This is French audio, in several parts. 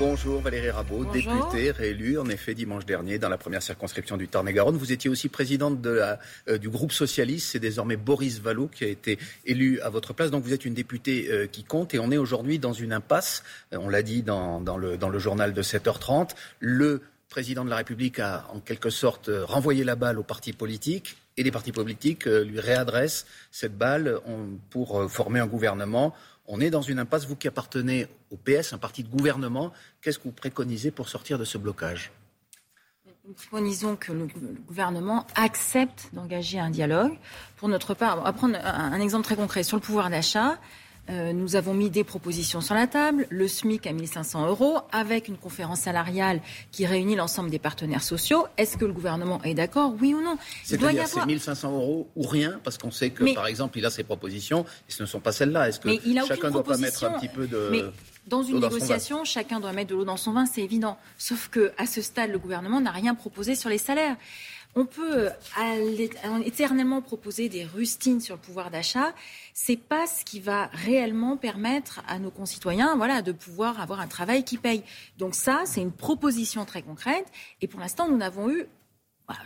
Bonjour Valérie Rabault, députée réélue en effet dimanche dernier dans la première circonscription du Tarn-et-Garonne. Vous étiez aussi présidente de la, euh, du groupe socialiste. C'est désormais Boris Vallot qui a été élu à votre place. Donc vous êtes une députée euh, qui compte et on est aujourd'hui dans une impasse. Euh, on l'a dit dans, dans, le, dans le journal de 7h30. Le président de la République a en quelque sorte renvoyé la balle aux partis politiques et les partis politiques lui réadressent cette balle pour former un gouvernement on est dans une impasse. Vous qui appartenez au PS, un parti de gouvernement, qu'est-ce que vous préconisez pour sortir de ce blocage? Nous préconisons que le gouvernement accepte d'engager un dialogue. Pour notre part, on va prendre un exemple très concret sur le pouvoir d'achat. Euh, nous avons mis des propositions sur la table, le SMIC à 1500 euros, avec une conférence salariale qui réunit l'ensemble des partenaires sociaux. Est-ce que le gouvernement est d'accord, oui ou non? C'est-à-dire c'est 1500 euros ou rien, parce qu'on sait que, par exemple, il a ses propositions, et ce ne sont pas celles-là. Est-ce que chacun ne doit pas mettre un petit peu de... Dans une négociation, chacun doit mettre de l'eau dans son vin, c'est évident. Sauf que, à ce stade, le gouvernement n'a rien proposé sur les salaires. On peut éternellement proposer des rustines sur le pouvoir d'achat. C'est pas ce qui va réellement permettre à nos concitoyens, voilà, de pouvoir avoir un travail qui paye. Donc ça, c'est une proposition très concrète. Et pour l'instant, nous n'avons eu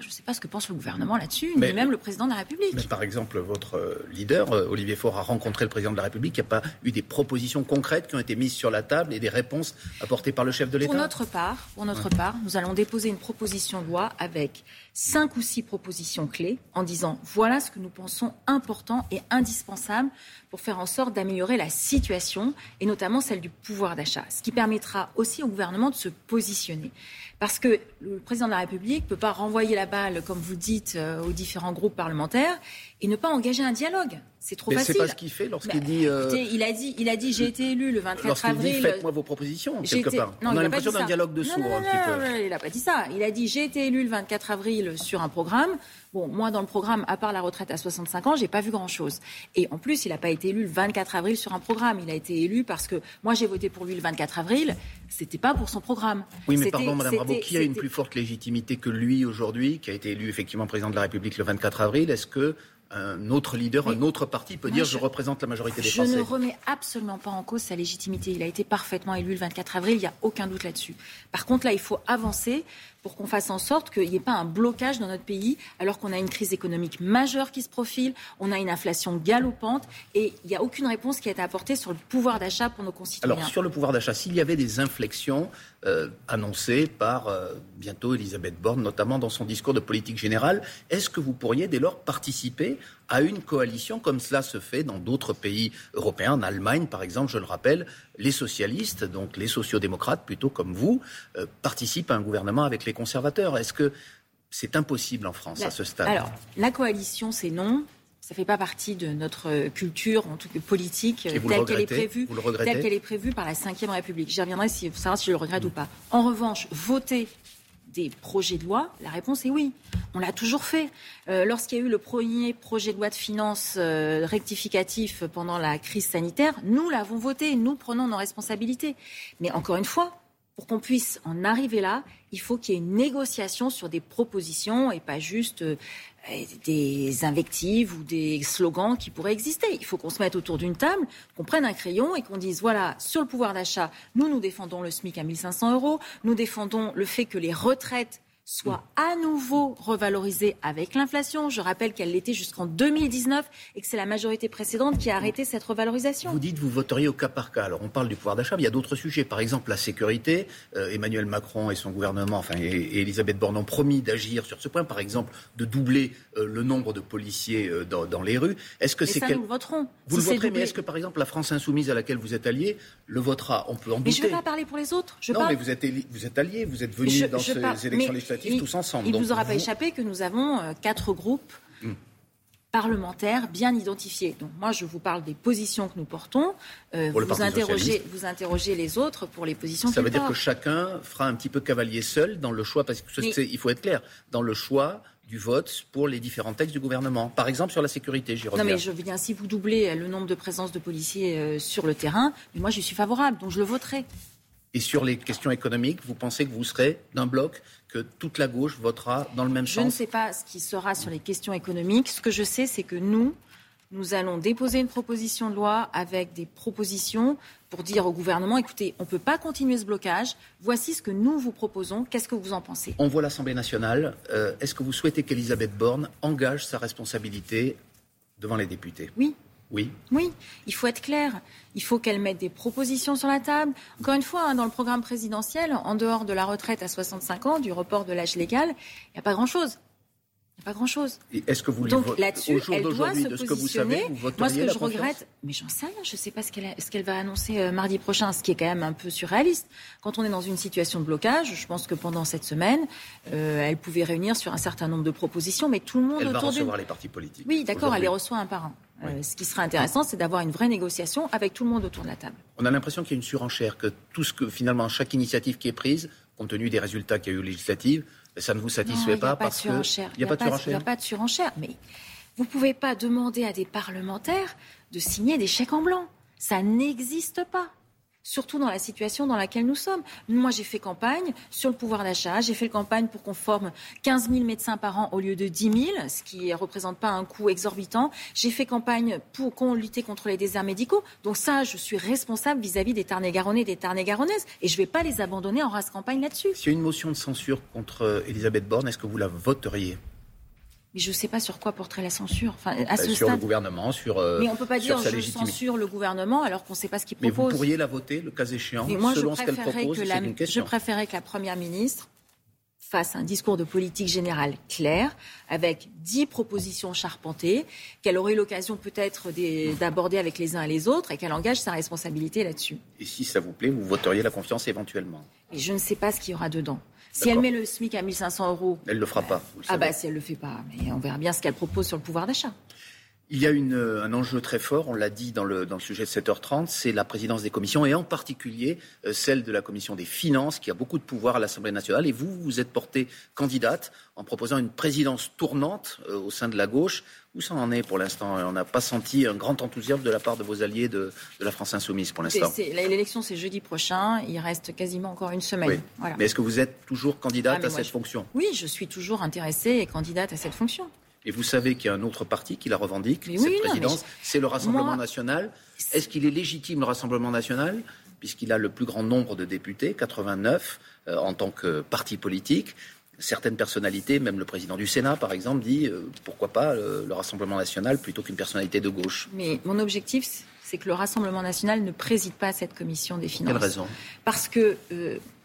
je ne sais pas ce que pense le gouvernement là-dessus, ni même le président de la République. Mais par exemple, votre euh, leader, euh, Olivier Faure, a rencontré le président de la République. Il n'y a pas eu des propositions concrètes qui ont été mises sur la table et des réponses apportées par le chef de l'État? Pour notre part, pour notre part, nous allons déposer une proposition de loi avec cinq ou six propositions clés en disant voilà ce que nous pensons important et indispensable pour faire en sorte d'améliorer la situation et notamment celle du pouvoir d'achat, ce qui permettra aussi au gouvernement de se positionner. Parce que le président de la République ne peut pas renvoyer la balle, comme vous dites, euh, aux différents groupes parlementaires et ne pas engager un dialogue. C'est trop facile. Mais c'est pas ce qu'il fait lorsqu'il dit. Euh, il a dit, il a dit, j'ai été élu le 24 avril. Dit, faites-moi vos propositions quelque part. Non, On a l'impression d'un dialogue de sourds un petit peu. il n'a pas dit ça. Il a dit, j'ai été élu le 24 avril sur un programme. Bon, moi, dans le programme, à part la retraite à 65 ans, j'ai pas vu grand-chose. Et en plus, il n'a pas été élu le 24 avril sur un programme. Il a été élu parce que moi, j'ai voté pour lui le 24 avril. C'était pas pour son programme. Oui, mais pardon, Madame Bravo, qui a une plus forte légitimité que lui aujourd'hui, qui a été élu effectivement président de la République le 24 avril? Est-ce que un autre leader, un autre parti peut dire je, représente la majorité des Français. Je ne remets absolument pas en cause sa légitimité. Il a été parfaitement élu le 24 avril, il n'y a aucun doute là-dessus. Par contre, là, il faut avancer pour qu'on fasse en sorte qu'il n'y ait pas un blocage dans notre pays, alors qu'on a une crise économique majeure qui se profile, on a une inflation galopante, et il n'y a aucune réponse qui a été apportée sur le pouvoir d'achat pour nos concitoyens. Alors, sur le pouvoir d'achat, s'il y avait des inflexions euh, annoncées par euh, bientôt Elisabeth Borne, notamment dans son discours de politique générale, est-ce que vous pourriez dès lors participer à une coalition comme cela se fait dans d'autres pays européens, en Allemagne par exemple, je le rappelle, les socialistes, donc les sociodémocrates plutôt comme vous, euh, participent à un gouvernement avec les conservateurs? Est-ce que c'est impossible en France à ce stade? Alors, la coalition, c'est non. Ça ne fait pas partie de notre culture, en tout cas politique, telle qu'elle est prévue, telle qu'elle est prévue par la Ve République. J'y reviendrai si, savoir si je le regrette ou pas. En revanche, voter des projets de loi La réponse est oui. On l'a toujours fait. Euh, lorsqu'il y a eu le premier projet de loi de finances euh, rectificatif pendant la crise sanitaire, nous l'avons voté, nous prenons nos responsabilités. Mais encore une fois, pour qu'on puisse en arriver là, il faut qu'il y ait une négociation sur des propositions et pas juste euh, des invectives ou des slogans qui pourraient exister. Il faut qu'on se mette autour d'une table, qu'on prenne un crayon et qu'on dise voilà, sur le pouvoir d'achat, nous, nous défendons le SMIC à 1500 euros, nous défendons le fait que les retraites soit à nouveau revalorisée avec l'inflation. Je rappelle qu'elle l'était jusqu'en 2019 et que c'est la majorité précédente qui a arrêté cette revalorisation. Vous dites vous voteriez au cas par cas. Alors on parle du pouvoir d'achat, mais il y a d'autres sujets. Par exemple la sécurité. Euh, Emmanuel Macron et son gouvernement, enfin et, Elisabeth Borne ont promis d'agir sur ce point. Par exemple de doubler euh, le nombre de policiers euh, dans, les rues. Est-ce que c'est ça nous voterons. Vous le voterez, mais est-ce que par exemple la France insoumise à laquelle vous êtes allié le votera? On peut en douter. Mais je ne vais pas parler pour les autres. Je non, mais vous êtes, vous êtes allié, vous êtes venu dans ces élections législatives il, tous ensemble. Il ne vous aura pas échappé que nous avons euh, quatre groupes hmm. parlementaires bien identifiés. Donc moi, je vous parle des positions que nous portons. Euh, vous, interrogez, vous interrogez les autres pour les positions Ça veut dire que chacun fera un petit peu cavalier seul dans le choix, parce qu'il faut être clair, dans le choix du vote pour les différents textes du gouvernement. Par exemple, sur la sécurité, j'y reviens. Non, mais je dire, si vous doublez le nombre de présences de policiers euh, sur le terrain, moi, je suis favorable, donc je le voterai. Et sur les questions économiques, vous pensez que vous serez d'un bloc que toute la gauche votera dans le même sens Je ne sais pas ce qui sera sur les questions économiques. Ce que je sais, c'est que nous, nous allons déposer une proposition de loi avec des propositions pour dire au gouvernement, écoutez, on ne peut pas continuer ce blocage, voici ce que nous vous proposons, qu'est-ce que vous en pensez? On voit l'Assemblée nationale, euh, est-ce que vous souhaitez qu'Elisabeth Borne engage sa responsabilité devant les députés? Oui. Oui. Oui, il faut être clair. Il faut qu'elle mette des propositions sur la table. Encore une fois, hein, dans le programme présidentiel, en dehors de la retraite à 65 ans, du report de l'âge légal, il n'y a pas grand-chose. Il n'y a pas grand-chose. Est-ce que vous Donc là-dessus, elle doit se de ce que vous savez, Moi, ce que je regrette, mais j'en sais rien, je ne sais pas ce qu'elle ce qu'elle va annoncer euh, mardi prochain, ce qui est quand même un peu surréaliste. Quand on est dans une situation de blocage, je pense que pendant cette semaine, euh, elle pouvait réunir sur un certain nombre de propositions, mais tout le monde elle autour va recevoir les partis politiques. Oui, d'accord, elle les reçoit un par un. Euh, ce qui serait intéressant, c'est d'avoir une vraie négociation avec tout le monde autour de la table. On a l'impression qu'il y a une surenchère, que tout ce que finalement chaque initiative qui est prise, compte tenu des résultats qu'il y a eu législatives, ça ne vous satisfait pas, parce qu'il n'y a, pas de surenchère. Il n'y a pas de surenchère. Mais vous ne pouvez pas demander à des parlementaires de signer des chèques en blanc. Ça n'existe pas surtout dans la situation dans laquelle nous sommes. Moi, j'ai fait campagne sur le pouvoir d'achat, j'ai fait campagne pour qu'on forme 15 000 médecins par an au lieu de 10 000, ce qui ne représente pas un coût exorbitant. J'ai fait campagne pour qu'on lutte contre les déserts médicaux. Donc ça, je suis responsable vis-à-vis des Tarn-et-Garonnais et des Tarn-et-Garonnaises. Et je ne vais pas les abandonner en race campagne là-dessus. S'il y a une motion de censure contre Elisabeth Borne, est-ce que vous la voteriez? Mais je ne sais pas sur quoi porterait la censure. Enfin, à ce sur le gouvernement, sur euh, Mais on ne peut pas dire je censure le gouvernement alors qu'on ne sait pas ce qu'il propose. Mais vous pourriez la voter, le cas échéant, selon ce qu'elle propose que la, Je préférerais que la Première ministre fasse un discours de politique générale clair, avec dix propositions charpentées, qu'elle aurait l'occasion peut-être d'aborder avec les uns et les autres, et qu'elle engage sa responsabilité là-dessus. Et si ça vous plaît, vous voteriez la confiance éventuellement Et je ne sais pas ce qu'il y aura dedans. Si elle met le SMIC à 1500 euros. Elle ne le fera pas. ah, bah si elle ne le fait pas. Mais on verra bien ce qu'elle propose sur le pouvoir d'achat. Il y a une, un enjeu très fort, on l'a dit dans le, dans le sujet de 7h30, c'est la présidence des commissions et en particulier euh, celle de la commission des finances qui a beaucoup de pouvoir à l'Assemblée nationale. Et vous, vous êtes portée candidate en proposant une présidence tournante euh, au sein de la gauche. Où ça en est pour l'instant? On n'a pas senti un grand enthousiasme de la part de vos alliés de, de la France insoumise pour l'instant. L'élection, c'est jeudi prochain. Il reste quasiment encore une semaine. Mais est-ce que vous êtes toujours candidate ah, à cette fonction? Oui, je suis toujours intéressée et candidate à cette fonction. Et vous savez qu'il y a un autre parti qui la revendique, cette présidence, c'est le Rassemblement national. Est-ce qu'il est légitime, le Rassemblement national, puisqu'il a le plus grand nombre de députés, 89, euh, en tant que parti politique? Certaines personnalités, même le président du Sénat, par exemple, dit euh, pourquoi pas euh, le Rassemblement national plutôt qu'une personnalité de gauche? Mais mon objectif, c'est que le Rassemblement national ne préside pas cette commission des finances. Quelle raison? Parce que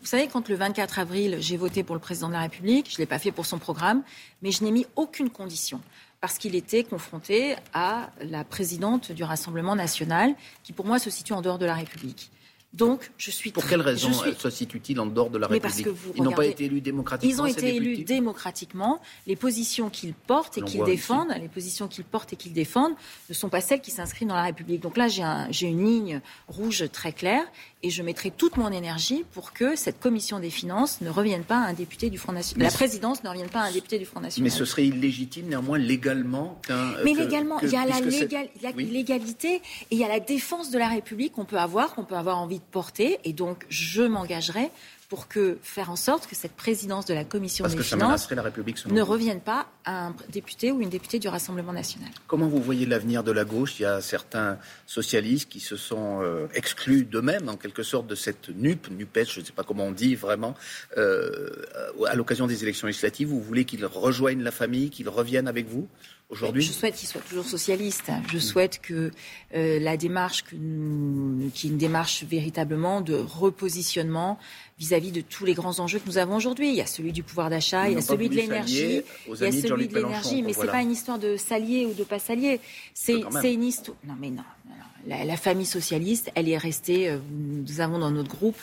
vous savez, quand le 24 avril, j'ai voté pour le président de la République, je ne l'ai pas fait pour son programme, mais je n'ai mis aucune condition parce qu'il était confronté à la présidente du Rassemblement national, qui pour moi se situe en dehors de la République. Donc, je suis. Pour quelle raison se situe-t-il en dehors de la République Ils n'ont pas été élus démocratiquement. Ils ont été élus démocratiquement. Les positions qu'ils portent et qu'ils défendent, les positions qu'ils portent et qu'ils défendent, ne sont pas celles qui s'inscrivent dans la République. Donc là, j'ai une ligne rouge très claire et je mettrai toute mon énergie pour que cette commission des finances ne revienne pas à un député du Front National. La présidence ne revienne pas à un député du Front National. Mais ce serait illégitime néanmoins légalement qu'un. Mais légalement, il y a la, légalité et il y a la défense de la République qu'on peut avoir, qu'on peut avoir envie de porter. Et donc, je m'engagerai pour que faire en sorte que cette présidence de la commission Parce des finances la République, ne revienne pas à un député ou une députée du Rassemblement national. Comment vous voyez l'avenir de la gauche? Il y a certains socialistes qui se sont euh, exclus d'eux-mêmes, en quelque sorte, de cette NUP, NUPES, je ne sais pas comment on dit vraiment, euh, à l'occasion des élections législatives. Vous voulez qu'ils rejoignent la famille, qu'ils reviennent avec vous? Aujourd'hui Je souhaite qu'il soit toujours socialiste. Je souhaite que euh, la démarche, que nous, qui est une démarche véritablement de repositionnement vis-à-vis de tous les grands enjeux que nous avons aujourd'hui. Il y a celui du pouvoir d'achat, il y a celui de l'énergie, il y a celui de l'énergie, mais ce n'est pas une histoire de s'allier ou de pas s'allier. C'est une histoire. Non, mais non. La, famille socialiste, elle est restée. Euh, nous avons dans notre groupe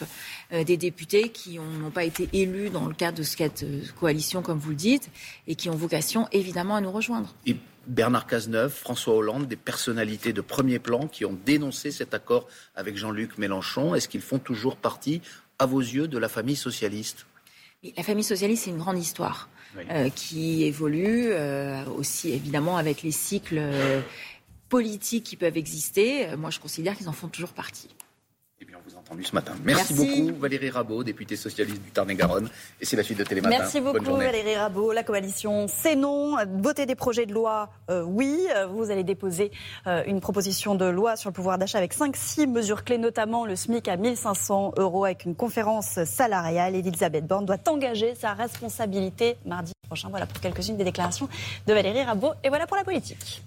euh, des députés qui n'ont pas été élus dans le cadre de cette euh, coalition, comme vous le dites, et qui ont vocation évidemment à nous rejoindre. Et Bernard Cazeneuve, François Hollande, des personnalités de premier plan qui ont dénoncé cet accord avec Jean-Luc Mélenchon. Est-ce qu'ils font toujours partie à vos yeux, de la famille socialiste? La famille socialiste, c'est une grande histoire euh, qui évolue euh, aussi évidemment avec les cycles euh, politiques qui peuvent exister. Moi, je considère qu'ils en font toujours partie. Eh bien, on vous entendu ce matin. Merci, beaucoup Valérie Rabault, députée socialiste du Tarn-et-Garonne. Et c'est la suite de Télématin. Merci beaucoup Valérie Rabault. La coalition, c'est non. Voter des projets de loi, euh, oui. Vous allez déposer euh, une proposition de loi sur le pouvoir d'achat avec 5-6 mesures clés, notamment le SMIC à 1500 euros avec une conférence salariale. Elisabeth Borne doit engager sa responsabilité mardi prochain. Voilà pour quelques-unes des déclarations de Valérie Rabault. Et voilà pour la politique.